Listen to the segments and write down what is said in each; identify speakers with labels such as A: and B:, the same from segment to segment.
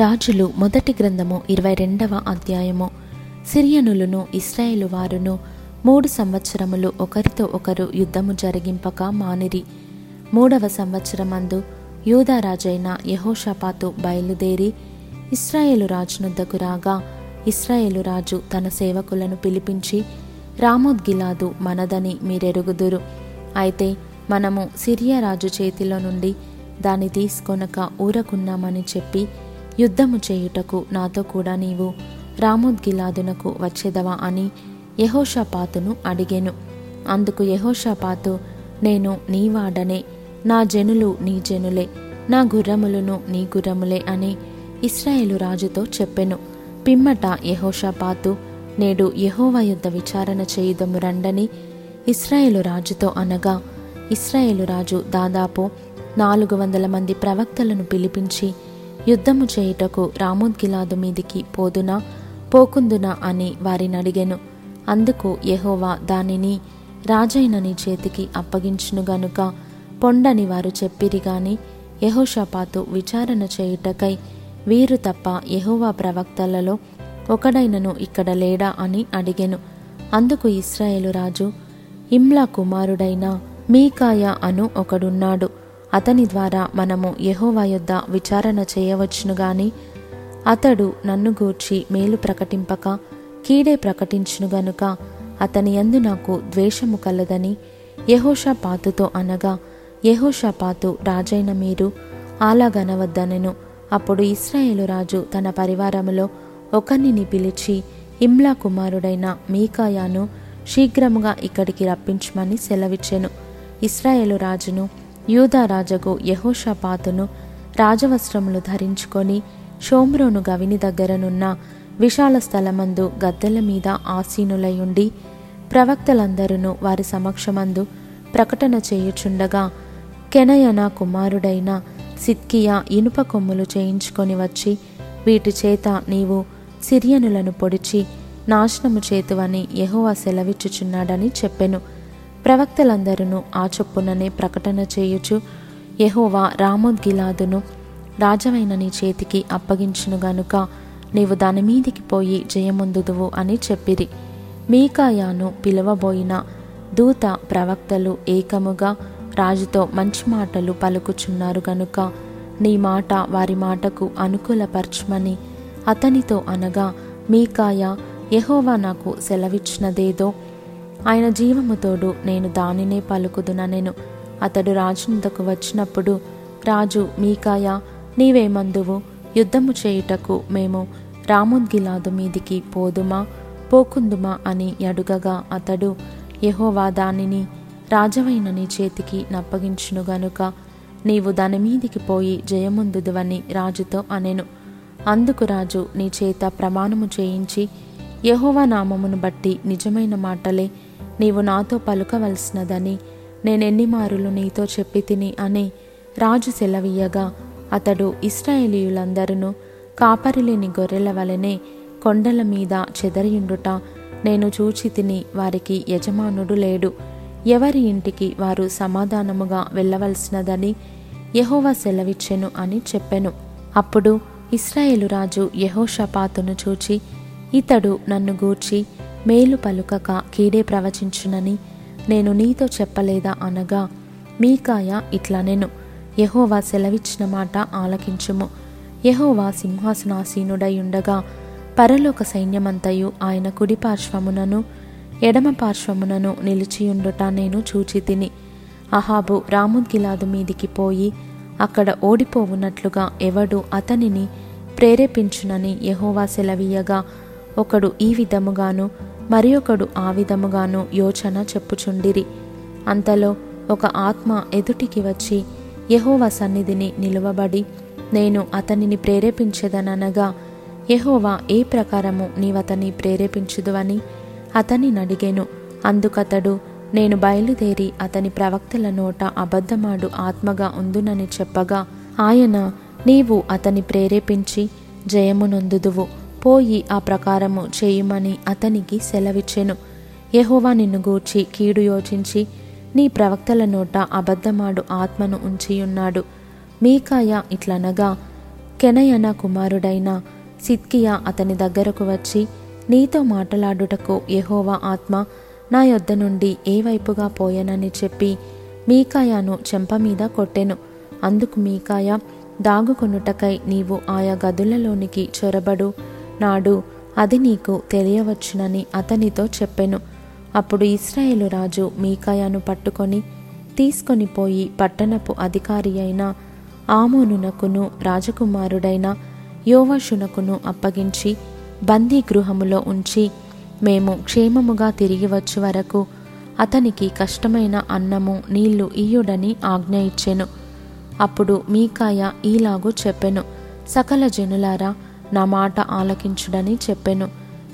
A: రాజులు మొదటి గ్రంథము ఇరవై రెండవ అధ్యాయము. సిరియనులను ఇస్రాయేలు వారును మూడు సంవత్సరములు ఒకరితో ఒకరు యుద్ధము జరిగింపక మానిరి. మూడవ సంవత్సరమందు యూదారాజైన యహోషపాతు బయలుదేరి ఇస్రాయేలు రాజునొద్దకు రాగా ఇస్రాయేలు రాజు తన సేవకులను పిలిపించి రామోద్గిలాదు మనదని మీరెరుగుదురు. అయితే మనము సిరియా రాజు చేతిలో నుండి దాన్ని తీసుకొనక ఊరకున్నామని చెప్పి యుద్ధము చేయుటకు నాతో కూడా నీవు రామోద్గిలాదునకు వచ్చేదవా అని యహోషపాతును అడిగాను. అందుకు యహోషపాతు నేను నీ వాడనే నా జనులు నీ జనులే నా గుర్రములను నీ గుర్రములే అని ఇస్రాయేలు రాజుతో చెప్పెను. పిమ్మట యహోషపాతు నేడు యహోవ యుద్ధ విచారణ చేయుదము రండని ఇస్రాయేలు రాజుతో అనగా ఇస్రాయేలు రాజు దాదాపు నాలుగు వందల మంది ప్రవక్తలను పిలిపించి యుద్ధము చేయుటకు రామోద్గిలాదు మీదికి పోదునా పోకుందునా అని వారిని అడిగెను. అందుకు యహోవా దానిని రాజైన నీ చేతికి అప్పగించును గనుక పొండని వారు చెప్పిరి గాని యహోషపాతు విచారణ చేయుటకై వీరు తప్ప యహోవా ప్రవక్తలలో ఒకడైనను ఇక్కడ లేడా అని అడిగెను. అందుకు ఇస్రాయేలు రాజు ఇమ్లా కుమారుడైన మీకాయ అను ఒకడున్నాడు. అతని ద్వారా మనము యహోవా యొద్ద విచారణ చేయవచ్చును గాని అతడు నన్ను గూర్చి మేలు ప్రకటింపక కీడే ప్రకటించును గనుక అతని యందు నాకు ద్వేషము కలదని యహోషపాతుతో అనగా యహోషపాతు రాజైన మీరు అలాగనవద్దనెను అప్పుడు ఇస్రాయేలు రాజు తన పరివారములో ఒకరిని పిలిచి ఇమ్లా కుమారుడైన మీకాయాను శీఘ్రముగా ఇక్కడికి రప్పించమని సెలవిచ్చెను. ఇస్రాయేలు రాజును యూదారాజగు యహోషపాతును రాజవస్త్రములు ధరించుకొని షోమ్రోను గవిని దగ్గరనున్న విశాల స్థలమందు గద్దెల మీద ఆసీనులయుండి ప్రవక్తలందరూ వారి సమక్షమందు ప్రకటన చేయుచుండగా కెనయన కుమారుడైన సిద్కియా ఇనుప కొమ్ములు చేయించుకొని వచ్చి వీటి చేత నీవు సిరియనులను పొడిచి నాశనము చేతువని యహోవా సెలవిచ్చుచున్నాడని చెప్పెను. ప్రవక్తలందరూ ఆ చొప్పుననే ప్రకటన చేయుచు యహోవా రామోద్గిలాదును రాజవైన నీ చేతికి అప్పగించును గనుక నీవు దాని మీదికి పోయి జయముందుదువు అని చెప్పిరి. మీకాయాను పిలువబోయిన దూత ప్రవక్తలు ఏకముగా రాజుతో మంచి మాటలు పలుకుచున్నారు గనుక నీ మాట వారి మాటకు అనుకూలపరచమని అతనితో అనగా మీకాయ యహోవా నాకు సెలవిచ్చినదేదో ఆయన జీవముతోడు నేను దానినే పలుకుదుననెను అతడు రాజునొద్దకు వచ్చినప్పుడు రాజు మీకాయ నీవేమందువు? యుద్ధము చేయుటకు మేము రామోద్గిలాదు మీదికి పోదుమా? పోకుందుమా? అని అడుగగా అతడు యహోవా దానిని రాజవైన నీ చేతికి నప్పగించును గనుక నీవు దాని మీదికి పోయి జయముందుదువని రాజుతో అనెను. అందుకు రాజు నీ చేత ప్రమాణము చేయించి యహోవా నామమును బట్టి నిజమైన మాటలే నీవు నాతో పలుకవలసినదని నేనెన్ని మారులు నీతో చెప్పి తిని అని రాజు సెలవీయగా అతడు ఇస్రాయేలీయులందరూ కాపరిలేని గొర్రెల వలనే కొండల మీద చెదరియుండుట నేను చూచి తిని వారికి యజమానుడు లేడు. ఎవరి ఇంటికి వారు సమాధానముగా వెళ్ళవలసినదని యహోవా సెలవిచ్చెను అని చెప్పెను. అప్పుడు ఇస్రాయేలు రాజు యహోషపాతును చూచి ఇతడు నన్ను గూర్చి మేలు పలుకక కీడే ప్రవచించునని నేను నీతో చెప్పలేదా అనగా మీకాయ ఇట్లా నేను. యహోవా సెలవిచ్చిన మాట ఆలకించుము. యహోవా సింహాసనాసీనుడై ఉండగా పరలోక సైన్యమంతయు ఆయన కుడి పార్శ్వమునను ఎడమ పార్శ్వమునను నిలిచియుండుట నేను చూచి తిని అహాబు రాముద్గిలాదు మీదికి పోయి అక్కడ ఓడిపోవున్నట్లుగా ఎవడు అతనిని ప్రేరేపించునని యహోవా సెలవీయగా ఒకడు ఈ విధముగాను మరి ఒకడు ఆ విధముగాను యోచన చెప్పుచుండిరి. అంతలో ఒక ఆత్మ ఎదుటికి వచ్చి యహోవ సన్నిధిని నిలువబడి నేను అతనిని ప్రేరేపించదనగా యహోవా ఏ ప్రకారము నీవతని ప్రేరేపించుదువని అతని నడిగెను. అందుకతడు నేను బయలుదేరి అతని ప్రవక్తల నోట అబద్ధమాడు ఆత్మగా ఉందునని చెప్పగా ఆయన నీవు అతని ప్రేరేపించి జయమునొందుదువు పోయి ఆ ప్రకారము చేయుమని అతనికి సెలవిచ్చెను. యహోవా నిన్ను గూర్చి కీడు యోచించి నీ ప్రవక్తల నోట అబద్ధమాడు ఆత్మను ఉంచియున్నాడు. మీకాయ ఇట్లనగా కెనయన కుమారుడైన సిద్కియా అతని దగ్గరకు వచ్చి నీతో మాట్లాడుటకు యహోవా ఆత్మ నా యొద్ద నుండి ఏ వైపుగా పోయెనని చెప్పి మీకాయాను చెంప మీద కొట్టెను. అందుకు మీకాయ దాగుకొనుటకై నీవు ఆయా గదులలోనికి చొరబడు నాడు అది నీకు తెలియవచ్చునని అతనితో చెప్పెను. అప్పుడు ఇస్రాయేలు రాజు మీకాయాను పట్టుకొని తీసుకొని పోయి పట్టణపు అధికారి అయిన ఆమోనునకును రాజకుమారుడైన యోవషునకును అప్పగించి బందీ గృహములో ఉంచి మేము క్షేమముగా తిరిగి వచ్చు వరకు అతనికి కష్టమైన అన్నము నీళ్ళు ఇయ్యుడని ఆజ్ఞ ఇచ్చెను. అప్పుడు మీకాయ ఈలాగు చెప్పెను సకల జనులారా నా మాట ఆలకించుడని చెప్పెను.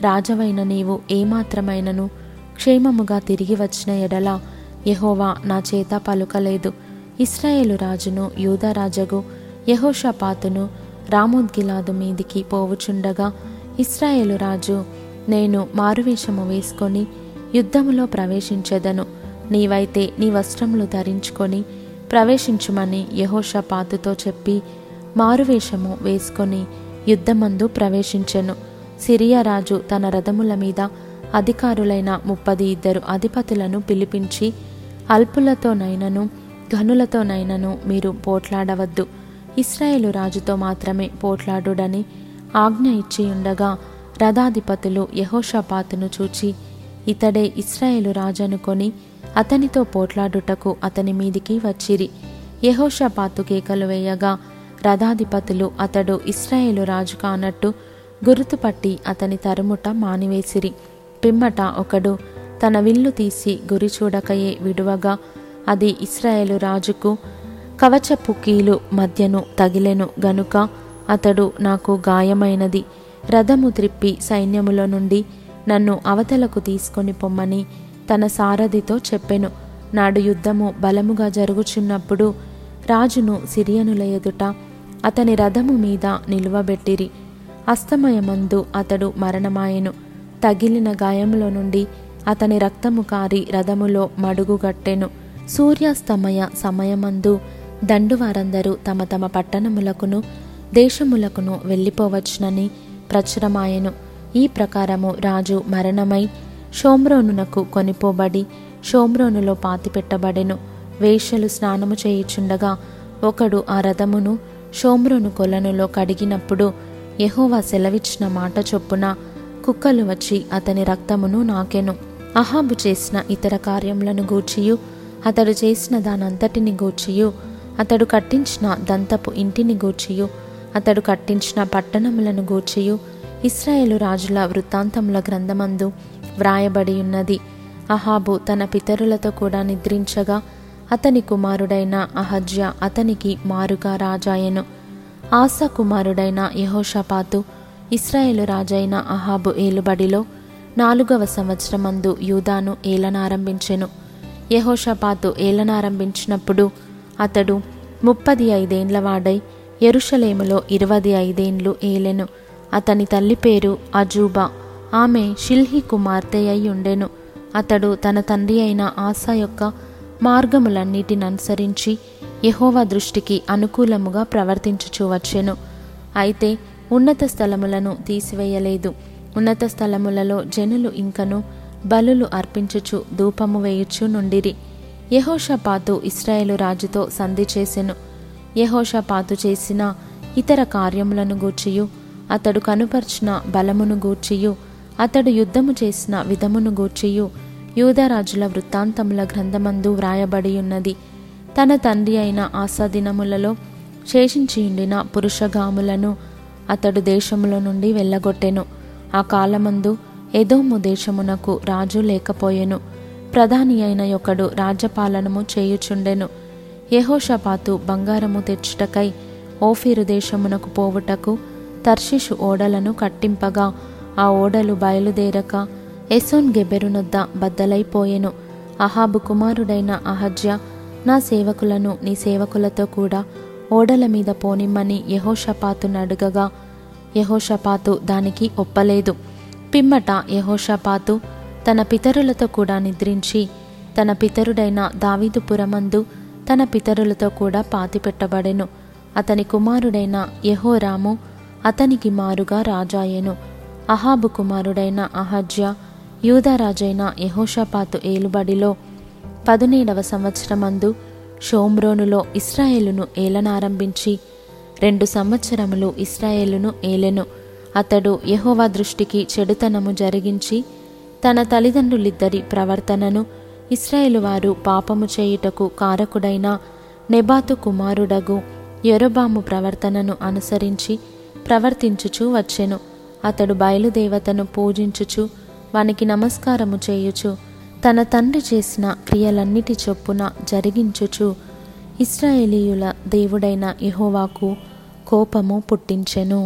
A: రాజవైన నీవు ఏమాత్రమైనను? క్షేమముగా తిరిగి వచ్చిన ఎడల యహోవా నా చేత పలుకలేదు. ఇస్రాయేలు రాజును యూదరాజగు యహోషపాతును రామోద్గిలాదు మీదికి పోవుచుండగా ఇస్రాయేలు రాజు నేను మారువేషము వేసుకొని యుద్ధములో ప్రవేశించెదను. నీవైతే నీ వస్త్రములు ధరించుకొని ప్రవేశించుమని యహోషపాతుతో చెప్పి మారువేషము వేసుకొని యుద్ధమందు ప్రవేశించెను. సిరియా రాజు తన రథముల మీద అధికారులైన ముప్పది ఇద్దరు అధిపతులను పిలిపించి అల్పులతోనైనను ఘనులతోనైనను మీరు పోట్లాడవద్దు. ఇస్రాయేలు రాజుతో మాత్రమే పోట్లాడుడని ఆజ్ఞ ఇచ్చి ఉండగా రథాధిపతులు యహోషపాతును చూచి ఇతడే ఇస్రాయేలు రాజనుకొని అతనితో పోట్లాడుటకు అతని మీదికి వచ్చిరి. యహోషపాతు కేకలు వేయగా రథాధిపతులు అతడు ఇస్రాయేలు రాజు కానట్టు గుర్తుపట్టి అతని తరుముట మానివేసిరి. పిమ్మట ఒకడు తన విల్లు తీసి గురి చూడకయే విడువగా అది ఇస్రాయేలు రాజుకు కవచపు కీలు మధ్యను తగిలెను గనుక అతడు నాకు గాయమైనది. రథము త్రిప్పి సైన్యములో నుండి నన్ను అవతలకు తీసుకొని పొమ్మని తన సారథితో చెప్పెను. నాడు యుద్ధము బలముగా జరుగుచున్నప్పుడు రాజును సిరియనుల ఎదుట అతని రథము మీద నిలువబెట్టిరి. అస్తమయమందు అతడు మరణమాయెను. తగిలిన గాయములో నుండి అతని రక్తము కారి రథములో మడుగుగట్టెను సూర్యాస్తమయ సమయమందు దండువారందరూ తమ తమ పట్టణములకును దేశములకును వెళ్ళిపోవచ్చునని ప్రచురమాయెను. ఈ ప్రకారము రాజు మరణమై షోమ్రోనునకు కొనిపోబడి షోమ్రోనులో పాతిపెట్టబడెను. వేషలు స్నానము చేయుచుండగా ఒకడు ఆ రథమును షోమ్రోను కొలనులో కడిగినప్పుడు యహోవా సెలవిచ్చిన మాట చొప్పున కుక్కలు వచ్చి అతని రక్తమును నాకెను. అహాబు చేసిన ఇతర కార్యములను గూర్చియు అతడు చేసిన దానంతటిని గూర్చియు అతడు కట్టించిన దంతపు ఇంటిని గూర్చియు అతడు కట్టించిన పట్టణములను గూర్చియు ఇస్రాయేలు రాజుల వృత్తాంతముల గ్రంథమందు వ్రాయబడి ఉన్నది అహాబు తన పితరులతో కూడా నిద్రించగా అతని కుమారుడైన అహజ్య అతనికి మారుగా రాజాయెను. ఆసా కుమారుడైన యహోషపాతు ఇస్రాయేలు రాజైన అహాబు ఏలుబడిలో నాలుగవ సంవత్సరమందు యూదాను ఏలనారంభించెను. యహోషపాతు ఏలనారంభించినప్పుడు అతడు ముప్పది ఐదేండ్ల వాడై ఎరుషలేములో ఇరవది ఐదేండ్లు ఏలెను. అతని తల్లి పేరు అజూబా. ఆమె షిల్హి కుమార్తె అయి ఉండెను అతడు తన తండ్రి అయిన ఆశ యొక్క మార్గములన్నిటిని అనుసరించి యహోవా దృష్టికి అనుకూలముగా ప్రవర్తించుచూ వచ్చెను. అయితే ఉన్నత స్థలములను తీసివేయలేదు. ఉన్నత స్థలములలో జనులు ఇంకను బలులు అర్పించుచు ధూపము వేయుచు నుండిరి. యహోషపాతు ఇస్రాయేలు రాజుతో సంధి చేసెను. యహోషపాతు చేసిన ఇతర కార్యములను గూర్చియు అతడు కనుపర్చిన బలమును గూర్చియు అతడు యుద్ధము చేసిన విధమును గూర్చియు యూదరాజుల వృత్తాంతముల గ్రంథమందు వ్రాయబడి ఉన్నది తన తండ్రి అయిన ఆసాదినములలో శేషించియుండిన పురుషగాములను అతడు దేశములో నుండి వెళ్ళగొట్టెను. ఆ కాలమందు ఎదోము దేశమునకు రాజు లేకపోయెను. ప్రధాని అయిన ఒకడు రాజ్యపాలనము చేయుచుండెను. యహోషపాతు బంగారము తెచ్చుటకై ఓఫీరు దేశమునకు పోవుటకు తర్షిషు ఓడలను కట్టింపగా ఆ ఓడలు బయలుదేరక ఎసోన్ గెబెరునొద్ద బద్దలైపోయెను. అహాబు కుమారుడైన అహజ్య నా సేవకులను నీ సేవకులతో కూడా ఓడల మీద పోనిమ్మని యహోషపాతును అడగగా యహోషపాతు దానికి ఒప్పలేదు. పిమ్మట యహోషపాతు తన పితరులతో కూడా నిద్రించి తన పితరుడైన దావీదుపురమందు తన పితరులతో కూడా పాతిపెట్టబడెను. అతని కుమారుడైన యహోరాము అతనికి మారుగా రాజాయెను. అహాబు కుమారుడైన అహజ్య యూదరాజైన యహోషపాతు ఏలుబడిలో పదునేడవ సంవత్సరమందు షోమ్రోనులో ఇస్రాయేలును ఏలనారంభించి రెండు సంవత్సరములు ఇస్రాయేలును ఏలెను. అతడు యహోవా దృష్టికి చెడుతనము జరిగించి తన తల్లిదండ్రులిద్దరి ప్రవర్తనను ఇస్రాయేలు వారు పాపము చేయుటకు కారకుడైన నెబాతు కుమారుడగు యెరొబాము ప్రవర్తనను అనుసరించి ప్రవర్తించుచూ వచ్చెను. అతడు బయలుదేవతను పూజించుచు వానికి నమస్కారము చేయుచు తన తండ్రి చేసిన క్రియలన్నిటి చొప్పున జరిగించుచు ఇస్రాయేలీయుల దేవుడైన యహోవాకు కోపము పుట్టించెను.